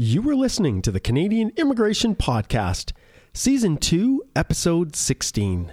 You were listening to the Canadian Immigration Podcast, Season 2, Episode 16.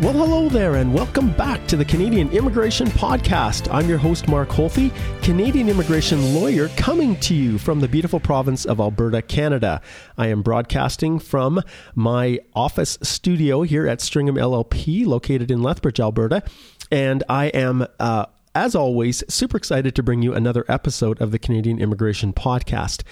Well, hello there, and welcome back to the Canadian Immigration Podcast. I'm your host, Mark Holthe, Canadian immigration lawyer, coming to you from the beautiful province of Alberta, Canada. I am broadcasting from my office studio here at Stringam LLP, located in Lethbridge, Alberta, and I am. Uh, as always, super excited to bring you another episode of the Canadian Immigration Podcast.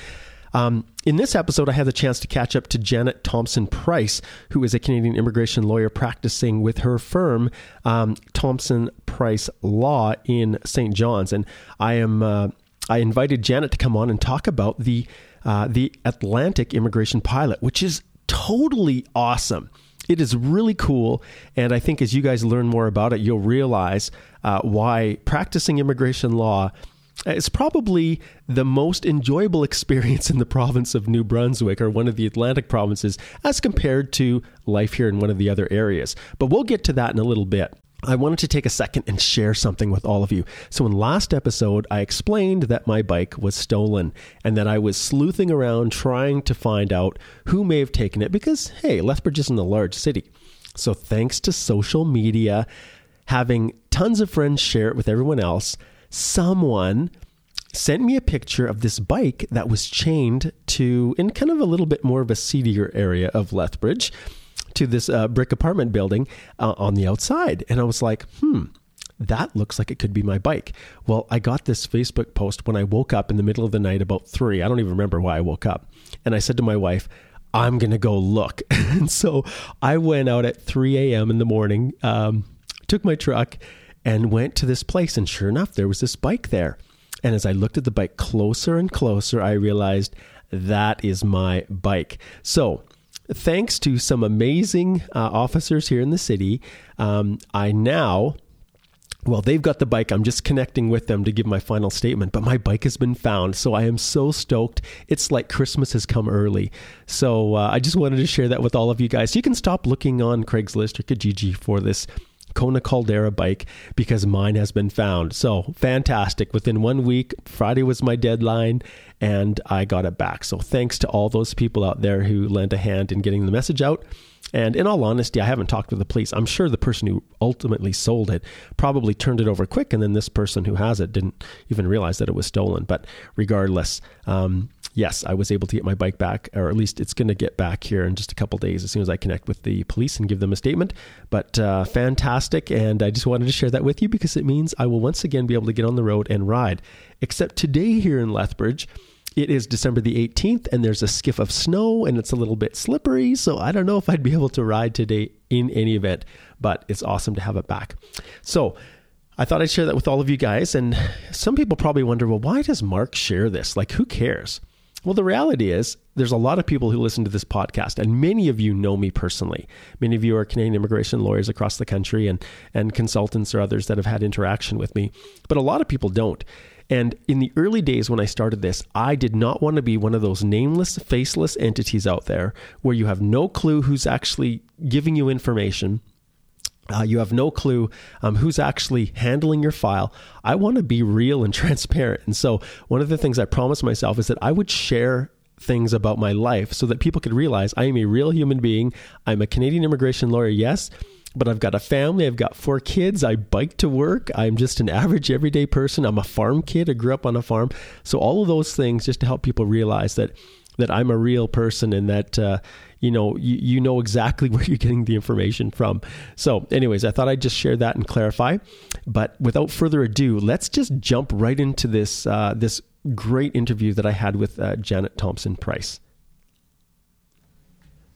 Um, in this episode, I had the chance to catch up to Janet Thompson Price, who is a Canadian immigration lawyer practicing with her firm, um, Thompson Price Law in St. John's. And I am uh, I invited Janet to come on and talk about the uh, the Atlantic immigration pilot, which is totally awesome. It is really cool, and I think as you guys learn more about it, you'll realize uh, why practicing immigration law it's probably the most enjoyable experience in the province of New Brunswick or one of the Atlantic provinces as compared to life here in one of the other areas. But we'll get to that in a little bit. I wanted to take a second and share something with all of you. So, in last episode, I explained that my bike was stolen and that I was sleuthing around trying to find out who may have taken it because, hey, Lethbridge isn't a large city. So, thanks to social media, having tons of friends share it with everyone else, someone sent me a picture of this bike that was chained to, in kind of a little bit more of a seedier area of Lethbridge, to this uh, brick apartment building uh, on the outside. And I was like, hmm, that looks like it could be my bike. Well, I got this Facebook post when I woke up in the middle of the night about three. I don't even remember why I woke up. And I said to my wife, I'm going to go look. and so I went out at 3 a.m. in the morning, um, took my truck, and went to this place. And sure enough, there was this bike there. And as I looked at the bike closer and closer, I realized that is my bike. So, thanks to some amazing uh, officers here in the city, um, I now. Well, they've got the bike. I'm just connecting with them to give my final statement, but my bike has been found. So I am so stoked. It's like Christmas has come early. So uh, I just wanted to share that with all of you guys. You can stop looking on Craigslist or Kijiji for this Kona Caldera bike because mine has been found. So fantastic. Within one week, Friday was my deadline and I got it back. So thanks to all those people out there who lent a hand in getting the message out. And in all honesty, I haven't talked to the police. I'm sure the person who ultimately sold it probably turned it over quick, and then this person who has it didn't even realize that it was stolen. But regardless, um, yes, I was able to get my bike back, or at least it's going to get back here in just a couple days as soon as I connect with the police and give them a statement. But uh, fantastic, and I just wanted to share that with you because it means I will once again be able to get on the road and ride. Except today here in Lethbridge, it is December the 18th, and there's a skiff of snow, and it's a little bit slippery. So I don't know if I'd be able to ride today in any event, but it's awesome to have it back. So I thought I'd share that with all of you guys. And some people probably wonder, well, why does Mark share this? Like, who cares? Well, the reality is, there's a lot of people who listen to this podcast, and many of you know me personally. Many of you are Canadian immigration lawyers across the country and, and consultants or others that have had interaction with me. But a lot of people don't. And in the early days when I started this, I did not want to be one of those nameless, faceless entities out there where you have no clue who's actually giving you information. Uh, you have no clue um, who's actually handling your file. I want to be real and transparent. And so, one of the things I promised myself is that I would share things about my life so that people could realize I am a real human being. I'm a Canadian immigration lawyer, yes, but I've got a family. I've got four kids. I bike to work. I'm just an average everyday person. I'm a farm kid. I grew up on a farm. So all of those things just to help people realize that that I'm a real person and that uh, you know you, you know exactly where you're getting the information from. So, anyways, I thought I'd just share that and clarify. But without further ado, let's just jump right into this uh, this great interview that I had with uh, Janet Thompson Price.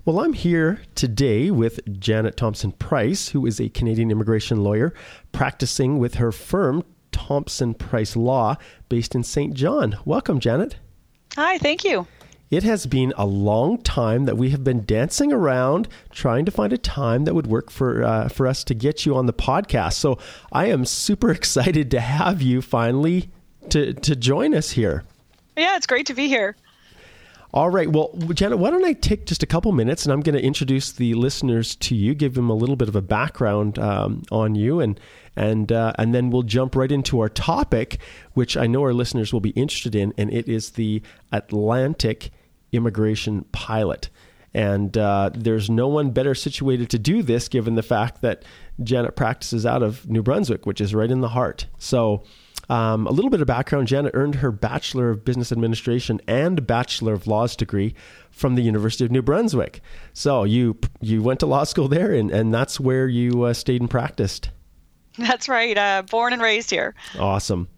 Well, I'm here today with Janet Thompson Price, who is a Canadian immigration lawyer practicing with her firm, Thompson Price Law based in St. John. Welcome, Janet. Hi, thank you. It has been a long time that we have been dancing around trying to find a time that would work for uh, for us to get you on the podcast. So I am super excited to have you finally to to join us here. Yeah, it's great to be here. All right. Well, Janet, why don't I take just a couple minutes and I'm going to introduce the listeners to you, give them a little bit of a background um, on you, and and uh, and then we'll jump right into our topic, which I know our listeners will be interested in, and it is the Atlantic immigration pilot. And uh, there's no one better situated to do this given the fact that Janet practices out of New Brunswick, which is right in the heart. So, um, a little bit of background Janet earned her Bachelor of Business Administration and Bachelor of Laws degree from the University of New Brunswick. So, you, you went to law school there, and, and that's where you uh, stayed and practiced. That's right. Uh, born and raised here. Awesome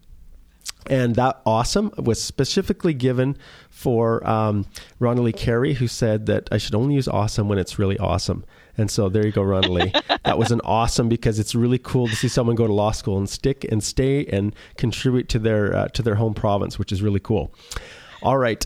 and that awesome was specifically given for um, Ronnie Lee Carey, who said that I should only use awesome when it's really awesome. And so there you go, Ronnie Lee. that was an awesome because it's really cool to see someone go to law school and stick and stay and contribute to their uh, to their home province, which is really cool. All right.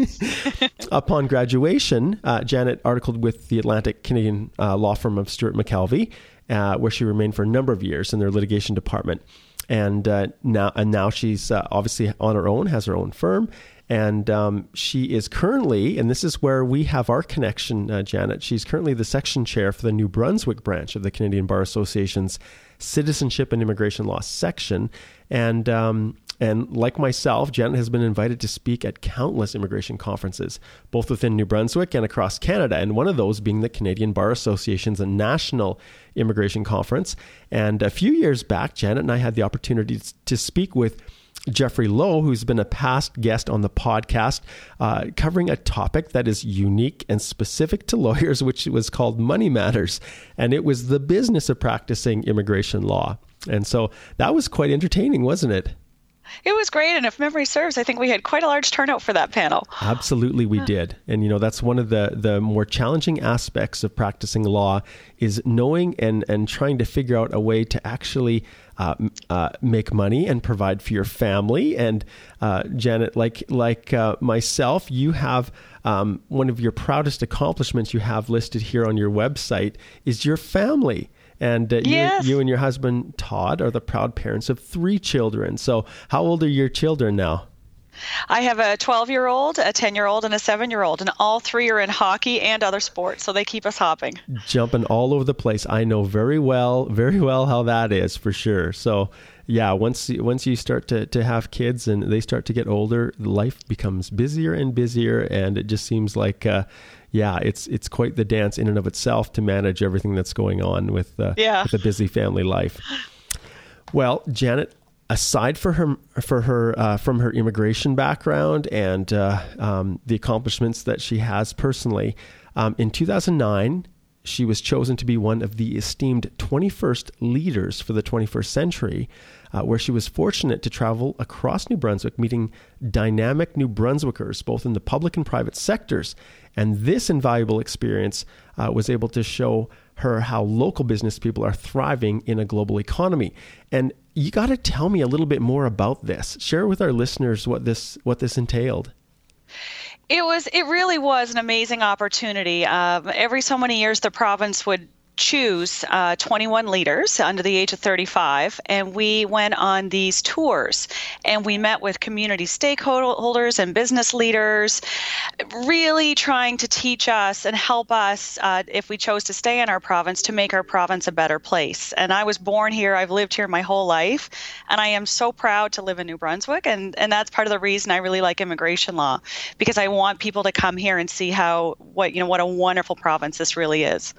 Upon graduation, uh, Janet articled with the Atlantic Canadian uh, law firm of Stewart McKelvie, uh, where she remained for a number of years in their litigation department and uh, now and now she's uh, obviously on her own, has her own firm, and um, she is currently, and this is where we have our connection, uh, Janet. She's currently the section chair for the New Brunswick branch of the Canadian Bar Association's Citizenship and Immigration Law section, and um, and like myself, Janet has been invited to speak at countless immigration conferences, both within New Brunswick and across Canada, and one of those being the Canadian Bar Association's National Immigration Conference. And a few years back, Janet and I had the opportunity to speak with Jeffrey Lowe, who's been a past guest on the podcast, uh, covering a topic that is unique and specific to lawyers, which was called Money Matters. And it was the business of practicing immigration law. And so that was quite entertaining, wasn't it? It was great, and if memory serves, I think we had quite a large turnout for that panel. Absolutely, we did, and you know that's one of the the more challenging aspects of practicing law is knowing and and trying to figure out a way to actually make money and provide for your family. And uh, Janet, like like uh, myself, you have um, one of your proudest accomplishments you have listed here on your website is your family. And uh, yes. you, you and your husband, Todd, are the proud parents of three children. So, how old are your children now? I have a 12 year old, a 10 year old, and a 7 year old, and all three are in hockey and other sports, so they keep us hopping. Jumping all over the place. I know very well, very well how that is for sure. So, yeah, once once you start to, to have kids and they start to get older, life becomes busier and busier, and it just seems like uh, yeah, it's it's quite the dance in and of itself to manage everything that's going on with, uh, yeah. with a busy family life. Well, Janet, aside for her for her uh, from her immigration background and uh, um, the accomplishments that she has personally, um, in 2009 she was chosen to be one of the esteemed 21st leaders for the 21st century, uh, where she was fortunate to travel across New Brunswick, meeting dynamic New Brunswickers, both in the public and private sectors. And this invaluable experience uh, was able to show her how local business people are thriving in a global economy. And you got to tell me a little bit more about this. Share with our listeners what this what this entailed. It was. It really was an amazing opportunity. Um, every so many years, the province would choose uh, 21 leaders under the age of 35, and we went on these tours and we met with community stakeholders and business leaders, really trying to teach us and help us, uh, if we chose to stay in our province, to make our province a better place. And I was born here, I've lived here my whole life, and I am so proud to live in New Brunswick, and, and that's part of the reason I really like immigration law because I want people to come here and see how what you know what a wonderful province this really is.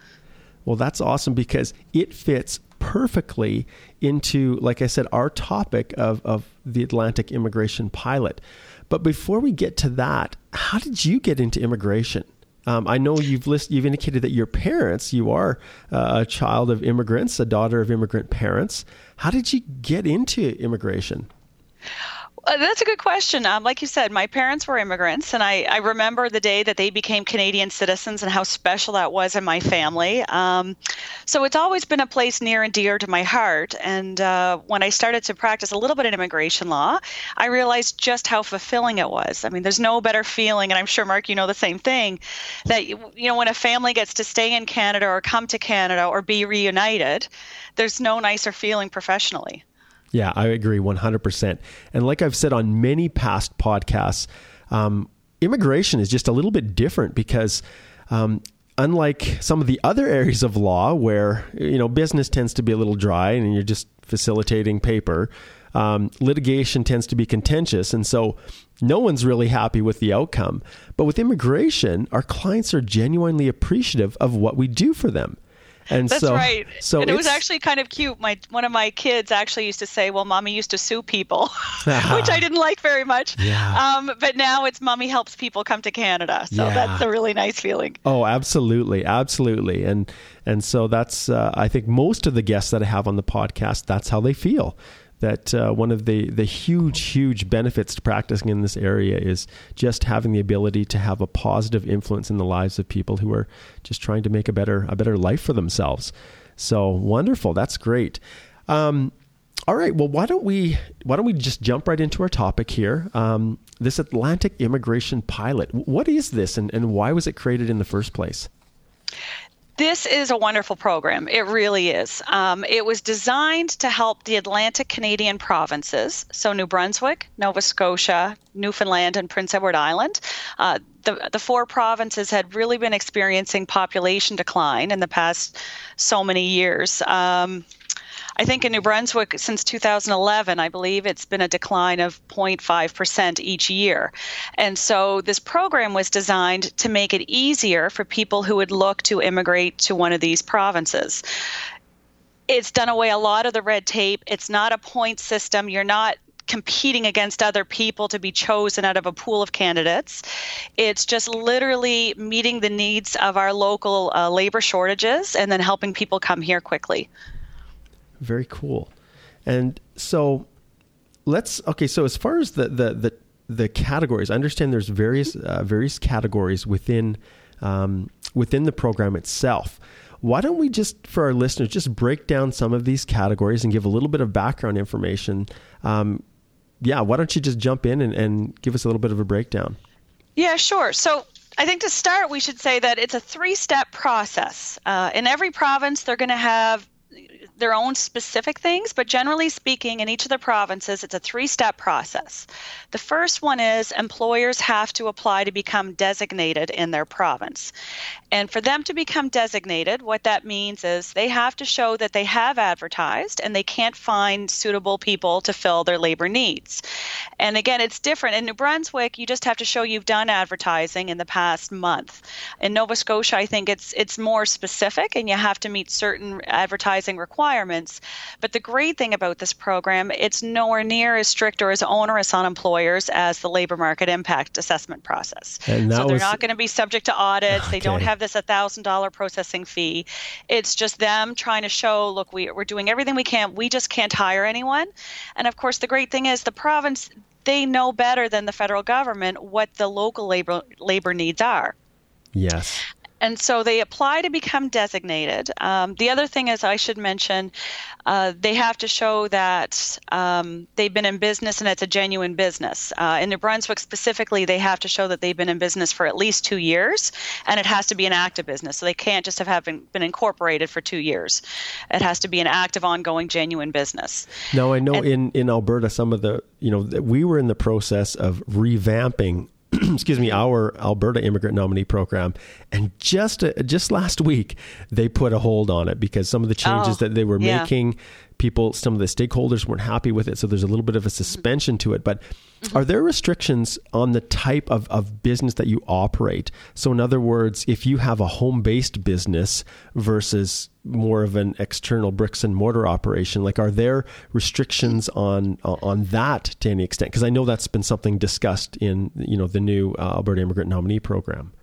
Well, that's awesome because it fits perfectly into, like I said, our topic of, of the Atlantic immigration pilot. But before we get to that, how did you get into immigration? Um, I know you've list, you've indicated that your parents, you are uh, a child of immigrants, a daughter of immigrant parents. How did you get into immigration? Uh, that's a good question. Um, like you said, my parents were immigrants, and I, I remember the day that they became Canadian citizens and how special that was in my family. Um, so it's always been a place near and dear to my heart. And uh, when I started to practice a little bit in immigration law, I realized just how fulfilling it was. I mean, there's no better feeling, and I'm sure, Mark, you know the same thing, that, you know, when a family gets to stay in Canada or come to Canada or be reunited, there's no nicer feeling professionally. Yeah, I agree 100%. And like I've said on many past podcasts, um, immigration is just a little bit different because um, unlike some of the other areas of law where you know business tends to be a little dry and you're just facilitating paper um, litigation tends to be contentious. And so no one's really happy with the outcome. But with immigration our clients are genuinely appreciative of what we do for them and That's so, right. So and it was actually kind of cute. My one of my kids actually used to say, "Well, mommy used to sue people," which I didn't like very much. Yeah. Um, but now it's mommy helps people come to Canada, so Yeah. that's a really nice feeling. Oh, absolutely, absolutely, and and so that's uh, I think most of the guests that I have on the podcast, that's how they feel. That uh, one of the the huge huge benefits to practicing in this area is just having the ability to have a positive influence in the lives of people who are just trying to make a better a better life for themselves. So wonderful, that's great. Um, all right, well, why don't we why don't we just jump right into our topic here? Um, this Atlantic immigration pilot. What is this, and, and why was it created in the first place? This is a wonderful program. It really is. Um, it was designed to help the Atlantic Canadian provinces, so New Brunswick, Nova Scotia, Newfoundland, and Prince Edward Island. Uh, the, the four provinces had really been experiencing population decline in the past so many years. Um, I think in New Brunswick since 2011, I believe it's been a decline of 0.5% each year. And so this program was designed to make it easier for people who would look to immigrate to one of these provinces. It's done away a lot of the red tape. It's not a point system. You're not competing against other people to be chosen out of a pool of candidates. It's just literally meeting the needs of our local uh, labor shortages and then helping people come here quickly. Very cool. And so let's okay. So as far as the the the, the categories, I understand there's various uh, various categories within um, within the program itself. Why don't we just, for our listeners, just break down some of these categories and give a little bit of background information? Um, yeah, why don't you just jump in and, and give us a little bit of a breakdown? Yeah, sure. So I think to start, we should say that it's a three step process. Uh, in every province, they're going to have their own specific things, but generally speaking, in each of the provinces, it's a three step process. The first one is employers have to apply to become designated in their province. And for them to become designated, what that means is they have to show that they have advertised and they can't find suitable people to fill their labor needs. And again, it's different. In New Brunswick, you just have to show you've done advertising in the past month. In Nova Scotia, I think it's it's more specific and you have to meet certain advertising requirements. But the great thing about this program, it's nowhere near as strict or as onerous on employers as the labor market impact assessment process. So they're was- not going to be subject to audits. They don't have this $1,000 processing fee. It's just them trying to show, look, we, we're doing everything we can. We just can't hire anyone. And of course, the great thing is the province, they know better than the federal government what the local labor labor needs are. Yes. And so they apply to become designated. Um, the other thing is, I should mention, uh, they have to show that um, they've been in business and it's a genuine business. Uh, in New Brunswick specifically, they have to show that they've been in business for at least two years, and it has to be an active business. So they can't just have been, been incorporated for two years. It has to be an active, ongoing, genuine business. Now I know And- in in Alberta, some of the you know we were in the process of revamping. excuse me, our Alberta immigrant nominee program, and just uh, just last week they put a hold on it because some of the changes Oh, that they were yeah. making, people, some of the stakeholders weren't happy with it. So there's a little bit of a suspension to it. But are there restrictions on the type of, of business that you operate? So in other words, if you have a home based business versus more of an external bricks and mortar operation, like are there restrictions on on that to any extent? Because I know that's been something discussed in you know the new uh, Alberta Immigrant Nominee Program.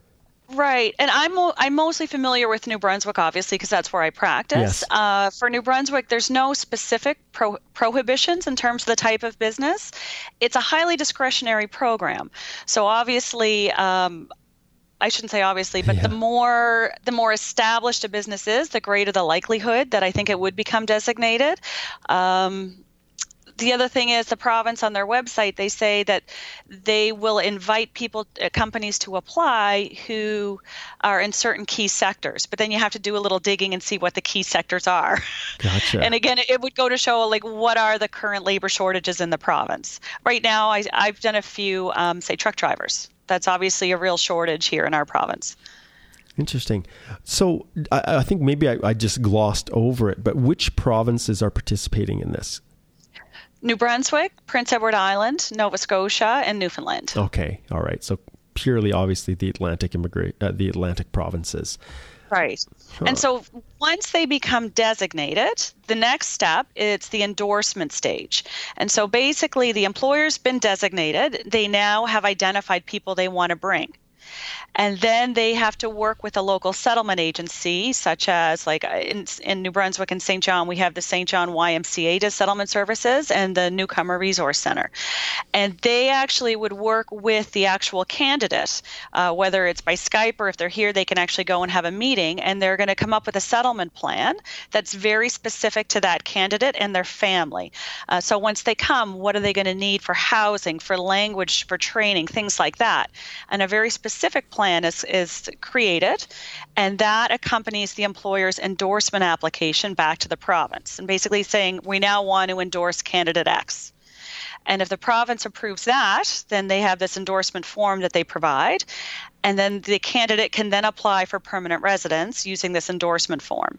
Right, and I'm I'm mostly familiar with New Brunswick, obviously, because that's where I practice. Yes. Uh, for New Brunswick, there's no specific pro- prohibitions in terms of the type of business. It's a highly discretionary program, so obviously. Um, I shouldn't say obviously, but Yeah. the more the more established a business is, the greater the likelihood that I think it would become designated. Um, the other thing is the province on their website they say that they will invite people uh, companies to apply who are in certain key sectors but then you have to do a little digging and see what the key sectors are Gotcha. and again it would go to show like what are the current labor shortages in the province right now I, i've done a few um, say truck drivers that's obviously a real shortage here in our province Interesting. So I, I think maybe I, I just glossed over it, but which provinces are participating in this? new brunswick prince edward island nova scotia and newfoundland Okay, all right. So purely, obviously, the Atlantic immigrate, uh, the Atlantic provinces. Right. And so once they become designated, the next step it's the endorsement stage. And so basically the employer's been designated, they now have identified people they want to bring. And then they have to work with a local settlement agency, such as like uh, in, in New Brunswick and St. John, we have the St. John YMCA does settlement services and the Newcomer Resource Center. And they actually would work with the actual candidate, uh, whether it's by Skype or if they're here, they can actually go and have a meeting and they're going to come up with a settlement plan that's very specific to that candidate and their family. Uh, so once they come, what are they going to need for housing, for language, for training, things like that. And a very specific plan is, is created, and that accompanies the employer's endorsement application back to the province. And basically saying, we now want to endorse candidate X. And if the province approves that, then they have this endorsement form that they provide. And then the candidate can then apply for permanent residence using this endorsement form.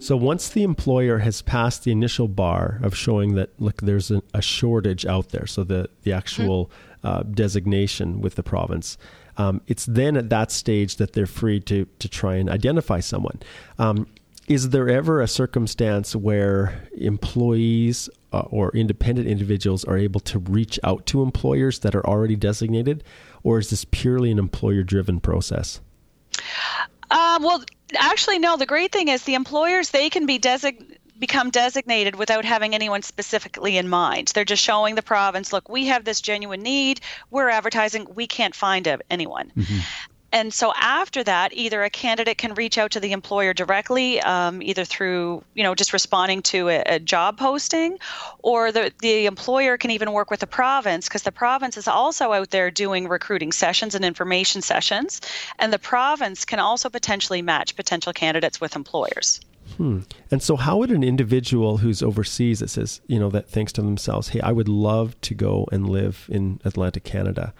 So once the employer has passed the initial bar of showing that look, there's a, a shortage out there, so the the actual uh, designation with the province, um, it's then at that stage that they're free to to try and identify someone. Um, is there ever a circumstance where employees uh, or independent individuals are able to reach out to employers that are already designated, or is this purely an employer-driven process? Um, well, actually, no. The great thing is the employers they can be designated become designated without having anyone specifically in mind. They're just showing the province, look, we have this genuine need. We're advertising. We can't find anyone. And so after that, either a candidate can reach out to the employer directly, um, either through you know just responding to a, a job posting, or the the employer can even work with the province because the province is also out there doing recruiting sessions and information sessions, and the province can also potentially match potential candidates with employers. And so, how would an individual who's overseas that says, you know, that thinks to themselves, hey, I would love to go and live in Atlantic Canada,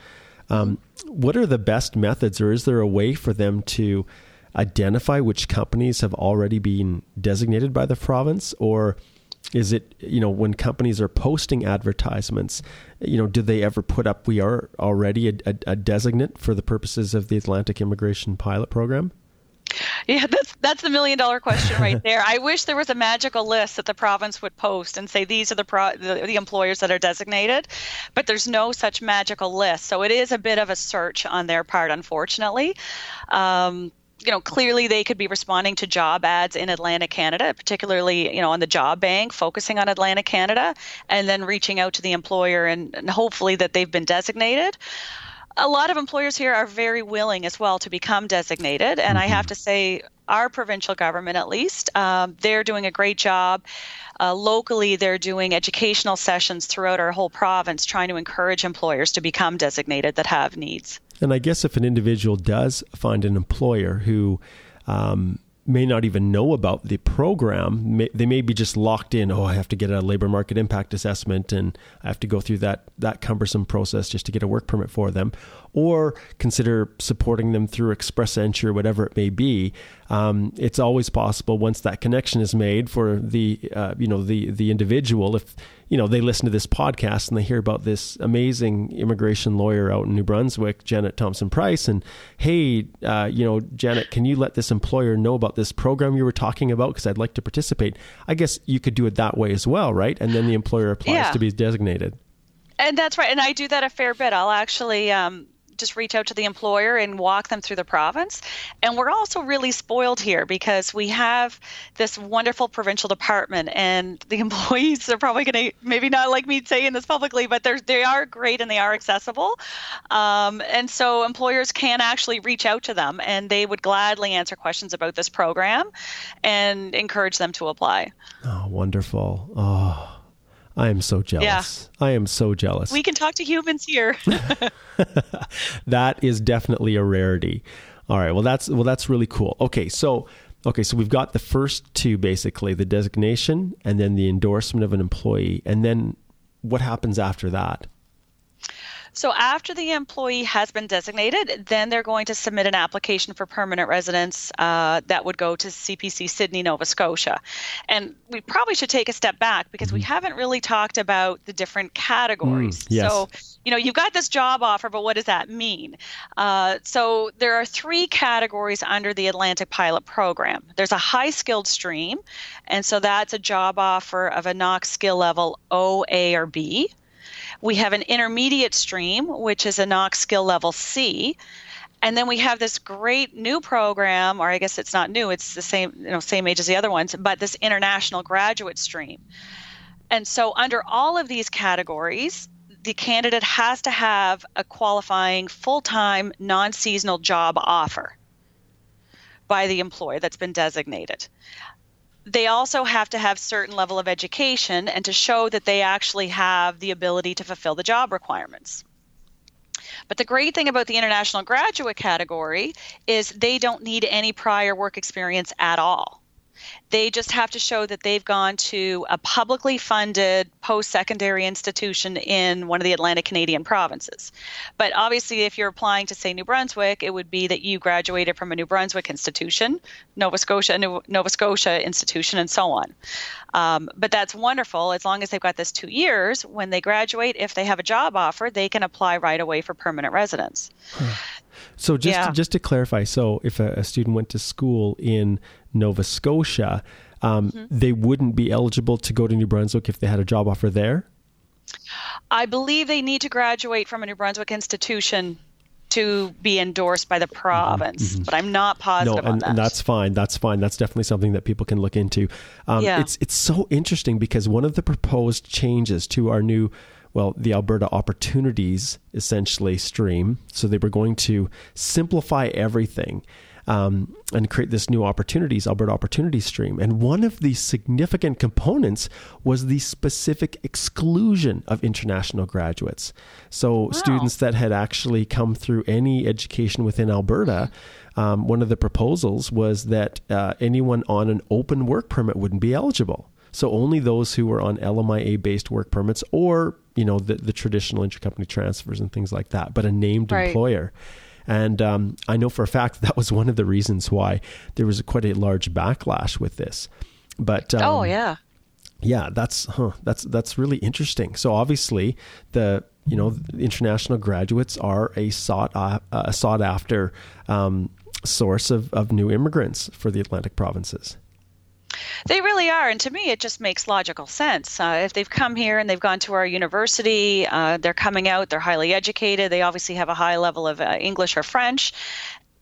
um, what are the best methods, or is there a way for them to identify which companies have already been designated by the province? Or is it, you know, when companies are posting advertisements, you know, do they ever put up, we are already a, a, a designate for the purposes of the Atlantic Immigration Pilot Program? Yeah, that's that's the million dollar question right there. I wish there was a magical list that the province would post and say these are the pro- the, the employers that are designated, but there's no such magical list. So it is a bit of a search on their part, unfortunately. Um, you know, clearly they could be responding to job ads in Atlantic Canada, particularly, you know, on the job bank, focusing on Atlantic Canada, and then reaching out to the employer and, and hopefully that they've been designated a lot of employers here are very willing as well to become designated. And I have to say, our provincial government, at least, um, they're doing a great job. Uh, locally, they're doing educational sessions throughout our whole province, trying to encourage employers to become designated that have needs. And I guess if an individual does find an employer who um, may not even know about the program, may, they may be just locked in. Oh, I have to get a labor market impact assessment, and I have to go through that that cumbersome process just to get a work permit for them, or consider supporting them through express entry or whatever it may be. Um, it's always possible once that connection is made for the uh, you know the the individual if you know they listen to this podcast and they hear about this amazing immigration lawyer out in New Brunswick, Janet Thompson Price, and hey, uh, you know, Janet, can you let this employer know about this program you were talking about? Because I'd like to participate. I guess you could do it that way as well, right? And then the employer applies Yeah. to be designated. And that's right. And I do that a fair bit. I'll actually um, just reach out to the employer and walk them through the province. And we're also really spoiled here because we have this wonderful provincial department, and the employees are probably going to maybe not like me saying this publicly, but they're they are great and they are accessible. Um, and so employers can actually reach out to them, and they would gladly answer questions about this program and encourage them to apply. Oh, wonderful! Oh. I am so jealous. Yeah. I am so jealous. We can talk to humans here. that is definitely a rarity. All right. Well, that's well, that's really cool. Okay, so okay, so we've got the first two basically, the designation and then the endorsement of an employee, and then what happens after that? So after the employee has been designated, then they're going to submit an application for permanent residence uh, that would go to CPC Sydney, Nova Scotia. And we probably should take a step back because we mm-hmm. haven't really talked about the different categories. Mm, yes. So, you know, you've got this job offer, but what does that mean? Uh, so there are three categories under the Atlantic Pilot Program. There's a high skilled stream, and so that's a job offer of a NOC skill level O, A, or B. We have an intermediate stream, which is a NOC skill level C. And then we have this great new program, or I guess it's not new, it's the same, you know, same age as the other ones, but this international graduate stream. And so under all of these categories, the candidate has to have a qualifying full-time non-seasonal job offer by the employer that's been designated they also have to have certain level of education and to show that they actually have the ability to fulfill the job requirements. But the great thing about the international graduate category is they don't need any prior work experience at all. They just have to show that they've gone to a publicly funded post secondary institution in one of the Atlantic Canadian provinces. But obviously, if you're applying to, say, New Brunswick, it would be that you graduated from a New Brunswick institution, Nova Scotia, New, Nova Scotia institution, and so on. Um, but that's wonderful as long as they've got this two years. When they graduate, if they have a job offer, they can apply right away for permanent residence. So just yeah. to, just to clarify, so if a, a, student went to school in Nova Scotia, um, mm-hmm. they wouldn't be eligible to go to New Brunswick if they had a job offer there. I believe they need to graduate from a New Brunswick institution to be endorsed by the mm-hmm. province, mm-hmm. but I'm not positive no, and, that. and, that's fine. That's fine. That's definitely something that people can look into. Um, yeah. It's it's so interesting because one of the proposed changes to our new well, the Alberta Opportunities essentially stream. So they were going to simplify everything um, and create this new opportunities, Alberta Opportunities stream. And one of the significant components was the specific exclusion of international graduates. So wow. students that had actually come through any education within Alberta. Um, one of the proposals was that uh, anyone on an open work permit wouldn't be eligible. So only those who were on LMIA based work permits or, you know, the, the traditional intercompany transfers and things like that, but a named right. employer. And um, I know for a fact that was one of the reasons why there was a, quite a large backlash with this. But um, oh yeah, yeah, that's huh, that's that's really interesting. So obviously the you know international graduates are a sought uh, a sought after um, source of, of new immigrants for the Atlantic provinces. They really are, and to me, it just makes logical sense. Uh, if they've come here and they've gone to our university, uh, they're coming out, they're highly educated, they obviously have a high level of uh, English or French,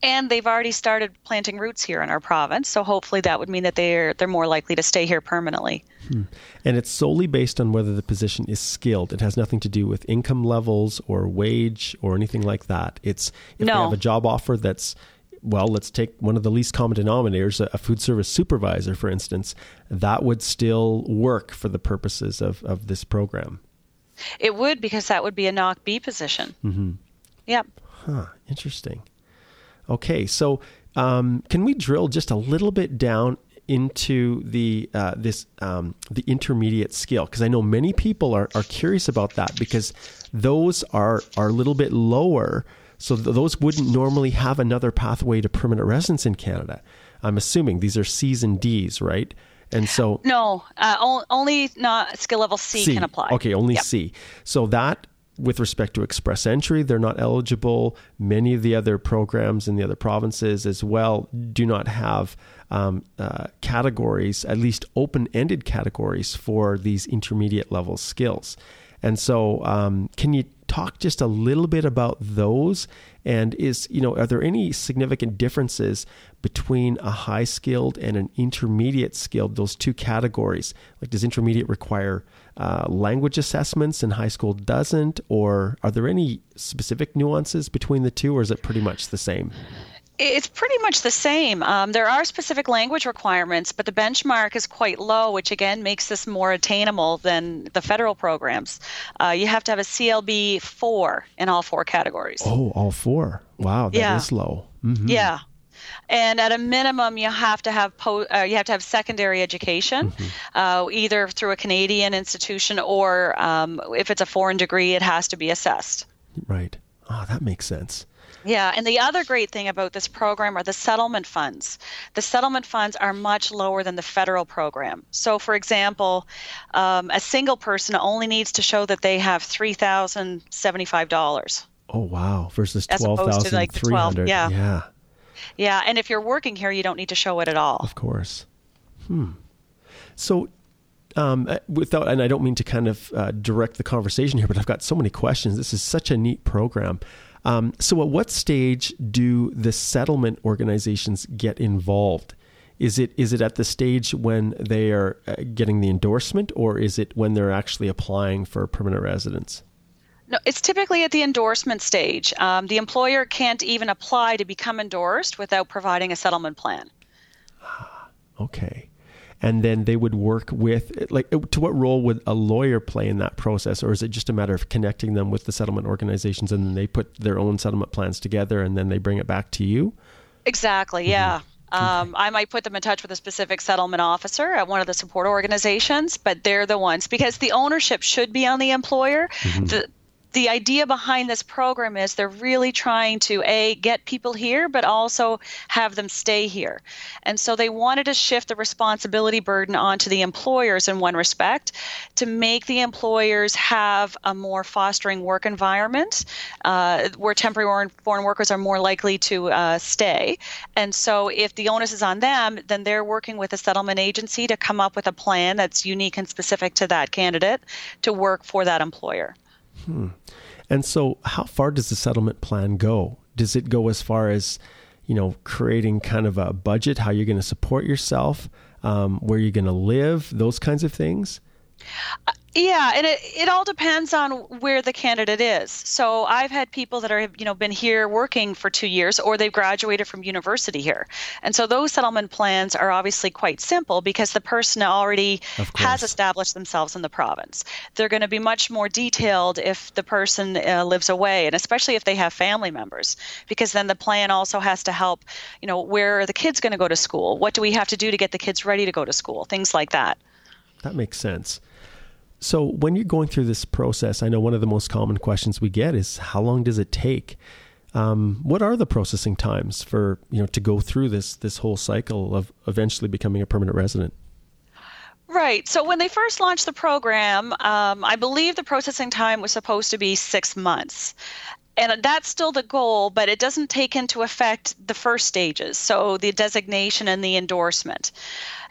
and they've already started planting roots here in our province. So hopefully, that would mean that they're they're more likely to stay here permanently. Hmm. And it's solely based on whether the position is skilled. It has nothing to do with income levels or wage or anything like that. It's if no. they have a job offer that's well, let's take one of the least common denominators, a food service supervisor, for instance, that would still work for the purposes of, of this program. It would because that would be a NOC B position. Mm-hmm. Yep. Huh, interesting. Okay, so um, can we drill just a little bit down into the uh, this um, the intermediate skill? Because I know many people are, are curious about that because those are are a little bit lower so th- those wouldn't normally have another pathway to permanent residence in Canada. I'm assuming these are C's and D's, right? And so no, uh, only NOC skill level C, C, can apply. Okay, only yep. C. So that with respect to express entry, they're not eligible. Many of the other programs in the other provinces as well do not have um, uh, categories, at least open ended categories for these intermediate level skills. And so, um, can you talk just a little bit about those? And is, you know, are there any significant differences between a high skilled and an intermediate skilled, those two categories? Like, does intermediate require uh, language assessments and high school doesn't? Or are there any specific nuances between the two, or is it pretty much the same? It's pretty much the same. Um, there are specific language requirements, but the benchmark is quite low, which again makes this more attainable than the federal programs. Uh, you have to have a CLB four in all four categories. Oh, all four! Wow, that yeah. is low. Mm-hmm. Yeah, and at a minimum, you have to have po- uh, you have to have secondary education, mm-hmm. uh, either through a Canadian institution or um, if it's a foreign degree, it has to be assessed. Right. Oh, that makes sense. Yeah, and the other great thing about this program are the settlement funds. The settlement funds are much lower than the federal program. So, for example, um, a single person only needs to show that they have three thousand seventy-five dollars. Oh wow! Versus twelve thousand like three hundred. Yeah. Yeah. Yeah, and if you're working here, you don't need to show it at all. Of course. Hmm. So, um, uh, without, and I don't mean to kind of uh, direct the conversation here, but I've got so many questions. This is such a neat program. Um, so, at what stage do the settlement organizations get involved? Is it is it at the stage when they are uh, getting the endorsement, or is it when they're actually applying for permanent residence? No, it's typically at the endorsement stage. Um, the employer can't even apply to become endorsed without providing a settlement plan. Okay and then they would work with like to what role would a lawyer play in that process or is it just a matter of connecting them with the settlement organizations and then they put their own settlement plans together and then they bring it back to you exactly mm-hmm. yeah um, I might put them in touch with a specific settlement officer at one of the support organizations, but they're the ones because the ownership should be on the employer. Mm-hmm. The, the idea behind this program is they're really trying to a get people here but also have them stay here. And so they wanted to shift the responsibility burden onto the employers in one respect to make the employers have a more fostering work environment uh, where temporary foreign workers are more likely to uh, stay. And so if the onus is on them then they're working with a settlement agency to come up with a plan that's unique and specific to that candidate to work for that employer Hmm. And so, how far does the settlement plan go? Does it go as far as, you know, creating kind of a budget, how you're going to support yourself, um, where you're going to live, those kinds of things? Yeah, and it, it all depends on where the candidate is. So I've had people that are you know been here working for two years, or they've graduated from university here, and so those settlement plans are obviously quite simple because the person already has established themselves in the province. They're going to be much more detailed if the person uh, lives away, and especially if they have family members, because then the plan also has to help. You know, where are the kids going to go to school? What do we have to do to get the kids ready to go to school? Things like that. That makes sense. So, when you're going through this process, I know one of the most common questions we get is how long does it take? Um, what are the processing times for you know to go through this this whole cycle of eventually becoming a permanent resident? Right. So when they first launched the program, um, I believe the processing time was supposed to be six months. And that's still the goal, but it doesn't take into effect the first stages, so the designation and the endorsement.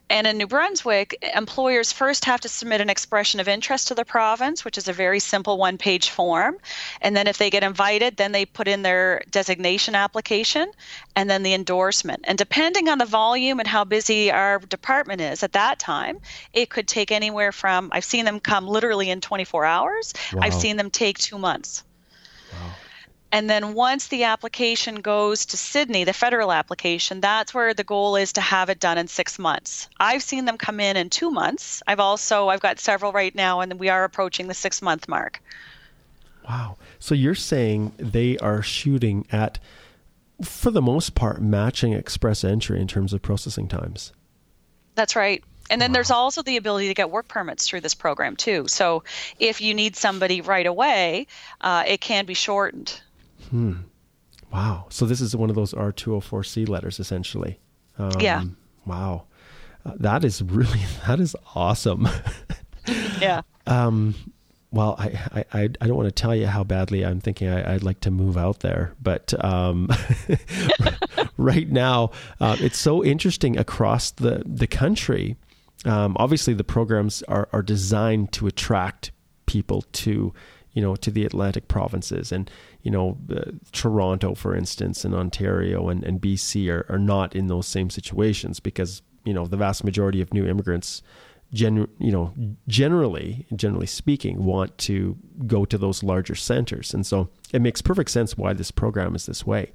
And in New Brunswick, employers first have to submit an expression of interest to the province, which is a very simple one page form. And then if they get invited, then they put in their designation application and then the endorsement. And depending on the volume and how busy our department is at that time, it could take anywhere from, I've seen them come literally in 24 hours, wow. I've seen them take two months. And then once the application goes to Sydney, the federal application, that's where the goal is to have it done in six months. I've seen them come in in two months. I've also I've got several right now, and we are approaching the six month mark. Wow! So you're saying they are shooting at, for the most part, matching express entry in terms of processing times. That's right. And then wow. there's also the ability to get work permits through this program too. So if you need somebody right away, uh, it can be shortened. Hmm. Wow. So this is one of those R204C letters, essentially. Um, yeah. Wow. Uh, that is really that is awesome. yeah. Um. Well, I, I I don't want to tell you how badly I'm thinking I, would like to move out there, but um, right now uh, it's so interesting across the the country. Um, obviously, the programs are are designed to attract people to you know, to the Atlantic provinces. And, you know, uh, Toronto, for instance, and Ontario and, and BC are, are not in those same situations because, you know, the vast majority of new immigrants, gen, you know, generally, generally speaking, want to go to those larger centers. And so it makes perfect sense why this program is this way.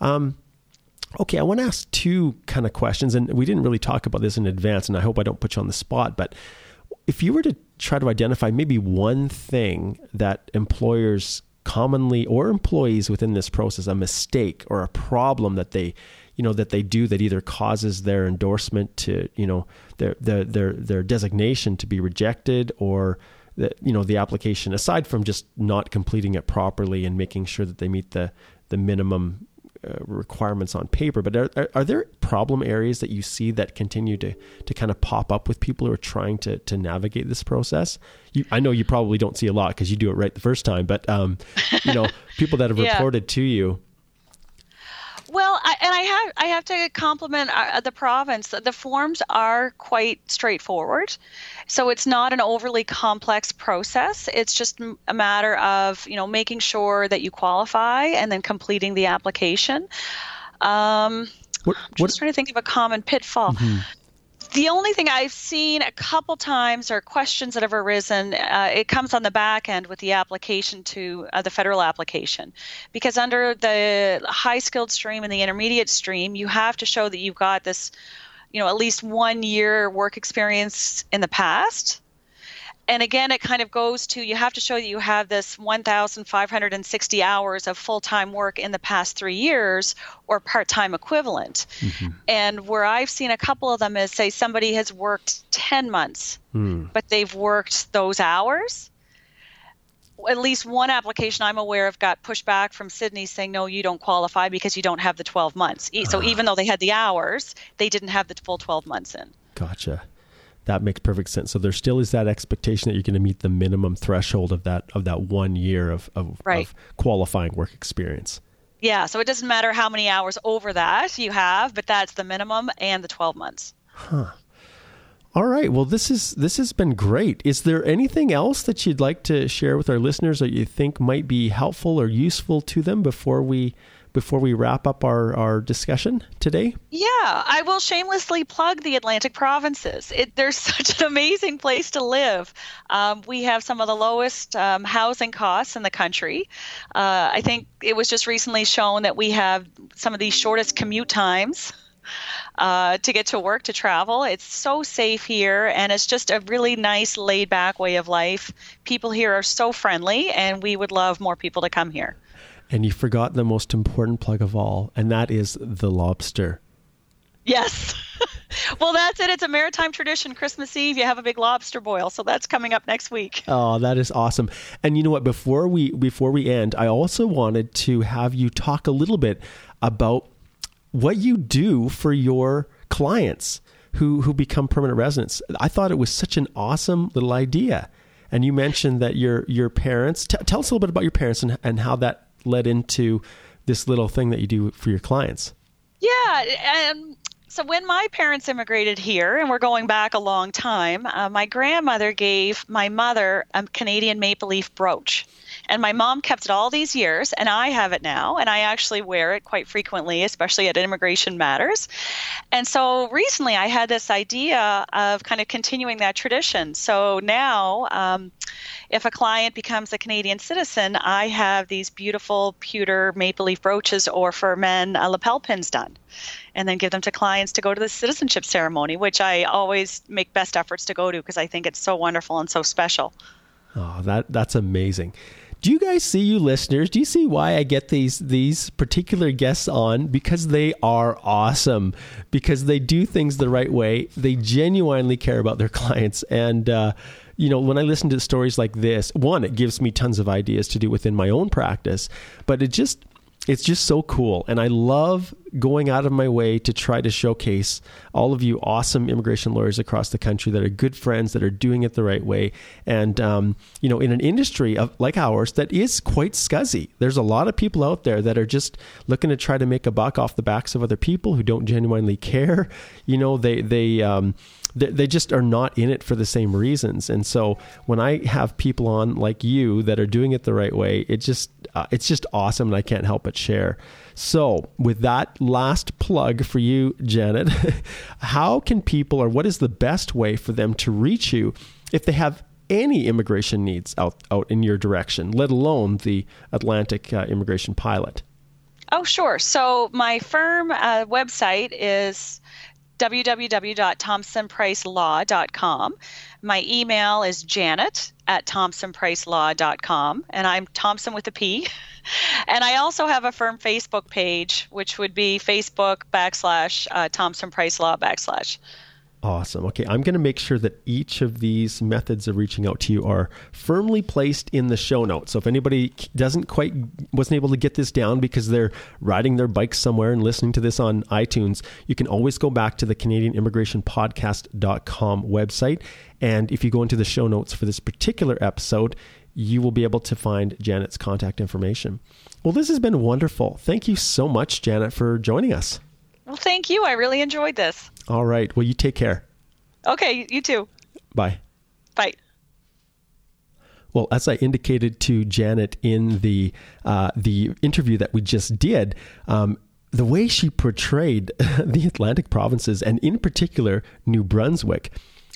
Um, okay, I want to ask two kind of questions, and we didn't really talk about this in advance, and I hope I don't put you on the spot, but if you were to try to identify maybe one thing that employers commonly or employees within this process a mistake or a problem that they you know that they do that either causes their endorsement to you know their their their, their designation to be rejected or the, you know the application aside from just not completing it properly and making sure that they meet the the minimum uh, requirements on paper, but are, are, are, there problem areas that you see that continue to, to kind of pop up with people who are trying to, to navigate this process? You, I know you probably don't see a lot because you do it right the first time, but um, you know, people that have yeah. reported to you, well, I, and I have I have to compliment uh, the province. The forms are quite straightforward, so it's not an overly complex process. It's just a matter of you know making sure that you qualify and then completing the application. Um, what, I'm just trying to think of a common pitfall. Mm-hmm the only thing I've seen a couple times are questions that have arisen. Uh, it comes on the back end with the application to uh, the federal application, because under the high skilled stream and the intermediate stream, you have to show that you've got this, you know, at least one year work experience in the past and again, it kind of goes to you have to show that you have this 1,560 hours of full time work in the past three years or part time equivalent. Mm-hmm. And where I've seen a couple of them is say somebody has worked 10 months, mm. but they've worked those hours. At least one application I'm aware of got pushed back from Sydney saying, no, you don't qualify because you don't have the 12 months. So uh. even though they had the hours, they didn't have the full 12 months in. Gotcha that makes perfect sense. So there still is that expectation that you're going to meet the minimum threshold of that of that one year of of, right. of qualifying work experience. Yeah, so it doesn't matter how many hours over that you have, but that's the minimum and the 12 months. Huh. All right. Well, this is this has been great. Is there anything else that you'd like to share with our listeners that you think might be helpful or useful to them before we before we wrap up our, our discussion today? Yeah, I will shamelessly plug the Atlantic provinces. It, they're such an amazing place to live. Um, we have some of the lowest um, housing costs in the country. Uh, I think it was just recently shown that we have some of the shortest commute times. Uh, to get to work, to travel. It's so safe here, and it's just a really nice, laid back way of life. People here are so friendly, and we would love more people to come here and you forgot the most important plug of all, and that is the lobster. Yes. well, that's it. It's a maritime tradition. Christmas Eve, you have a big lobster boil, so that's coming up next week. Oh, that is awesome. And you know what? Before we before we end, I also wanted to have you talk a little bit about what you do for your clients who who become permanent residents. I thought it was such an awesome little idea. And you mentioned that your your parents. T- tell us a little bit about your parents and, and how that led into this little thing that you do for your clients? Yeah, and so when my parents immigrated here, and we're going back a long time, uh, my grandmother gave my mother a Canadian maple leaf brooch. And my mom kept it all these years, and I have it now, and I actually wear it quite frequently, especially at Immigration Matters. And so recently I had this idea of kind of continuing that tradition. So now, um, if a client becomes a Canadian citizen, I have these beautiful pewter maple leaf brooches or for men, uh, lapel pins done. And then give them to clients to go to the citizenship ceremony, which I always make best efforts to go to because I think it's so wonderful and so special. Oh, that that's amazing. Do you guys see you listeners? Do you see why I get these these particular guests on? Because they are awesome. Because they do things the right way. They genuinely care about their clients. And uh, you know, when I listen to stories like this, one, it gives me tons of ideas to do within my own practice. But it just it's just so cool. And I love going out of my way to try to showcase all of you awesome immigration lawyers across the country that are good friends, that are doing it the right way. And, um, you know, in an industry of, like ours that is quite scuzzy, there's a lot of people out there that are just looking to try to make a buck off the backs of other people who don't genuinely care. You know, they, they, um, they, just are not in it for the same reasons. And so when I have people on like you that are doing it the right way, it just uh, it's just awesome, and I can't help but share. So, with that last plug for you, Janet, how can people, or what is the best way for them to reach you if they have any immigration needs out, out in your direction, let alone the Atlantic uh, immigration pilot? Oh, sure. So, my firm uh, website is www.thompsonpricelaw.com. My email is janet at thompsonpricelaw.com, and I'm Thompson with a P. And I also have a firm Facebook page, which would be Facebook backslash uh, Thompson Price Law backslash. Awesome. Okay, I'm going to make sure that each of these methods of reaching out to you are firmly placed in the show notes. So if anybody doesn't quite wasn't able to get this down because they're riding their bike somewhere and listening to this on iTunes, you can always go back to the Canadian Immigration Podcast.com website and if you go into the show notes for this particular episode, you will be able to find Janet's contact information. Well, this has been wonderful. Thank you so much, Janet, for joining us. Well, thank you. I really enjoyed this. All right. Well, you take care. Okay, you too. Bye. Bye. Well, as I indicated to Janet in the uh, the interview that we just did, um, the way she portrayed the Atlantic provinces and in particular New Brunswick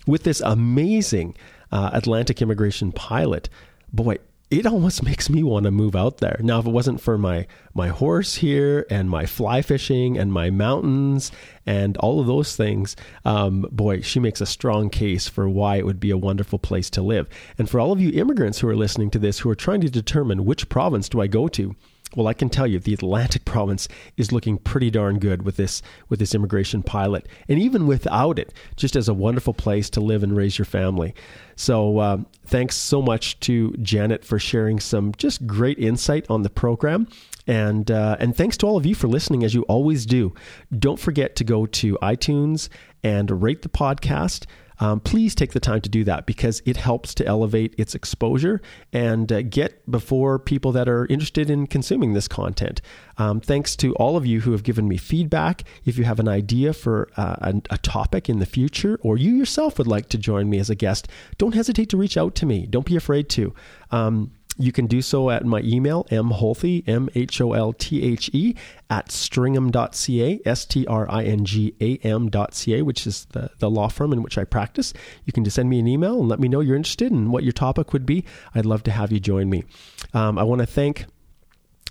with this amazing uh, Atlantic immigration pilot, boy, it almost makes me want to move out there. Now, if it wasn't for my my horse here and my fly fishing and my mountains and all of those things, um, boy, she makes a strong case for why it would be a wonderful place to live. And for all of you immigrants who are listening to this, who are trying to determine which province do I go to, well, I can tell you the Atlantic province is looking pretty darn good with this with this immigration pilot, and even without it, just as a wonderful place to live and raise your family. So, uh, thanks so much to Janet for sharing some just great insight on the program. And uh, and thanks to all of you for listening as you always do. Don't forget to go to iTunes and rate the podcast um, please take the time to do that because it helps to elevate its exposure and uh, get before people that are interested in consuming this content. Um, thanks to all of you who have given me feedback. If you have an idea for uh, a, a, topic in the future, or you yourself would like to join me as a guest, don't hesitate to reach out to me. Don't be afraid to. Um, you can do so at my email, mholthe, M H O L T H E, at stringam.ca, S T R I N G A M.ca, which is the, the law firm in which I practice. You can just send me an email and let me know you're interested and what your topic would be. I'd love to have you join me. Um, I want to thank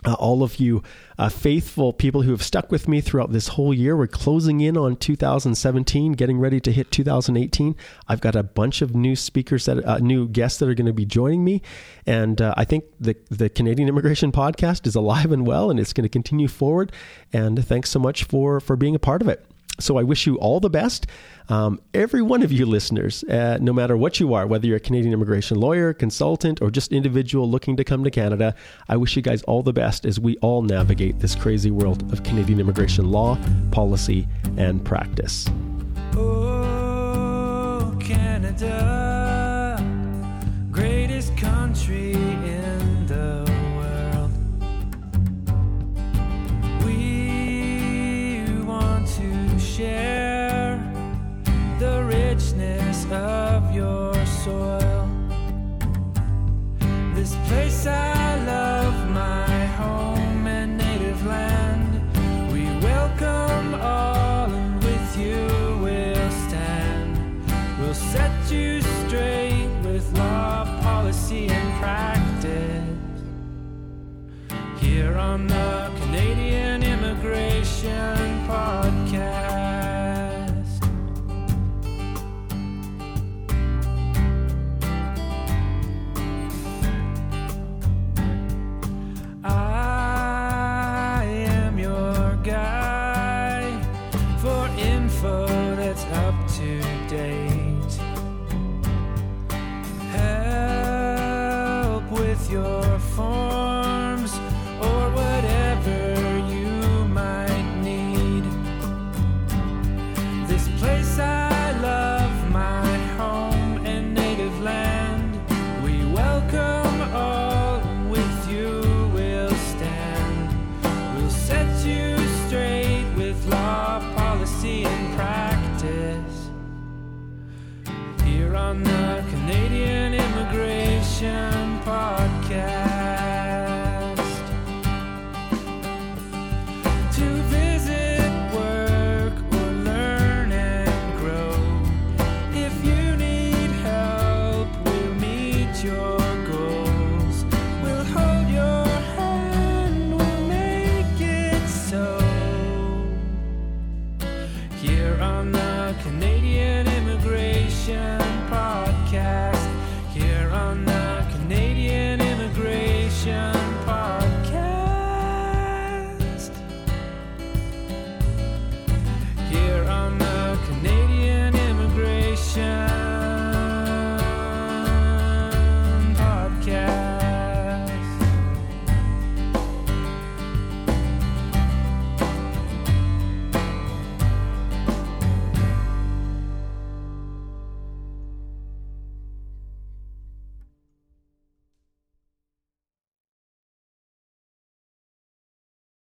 uh, all of you uh, faithful people who have stuck with me throughout this whole year. We're closing in on 2017, getting ready to hit 2018. I've got a bunch of new speakers that uh, new guests that are going to be joining me, and uh, I think the the Canadian Immigration Podcast is alive and well, and it's going to continue forward. And thanks so much for for being a part of it. So I wish you all the best. Um, every one of you listeners, uh, no matter what you are, whether you're a Canadian immigration lawyer, consultant, or just individual looking to come to Canada, I wish you guys all the best as we all navigate this crazy world of Canadian immigration law, policy, and practice. Oh, Canada,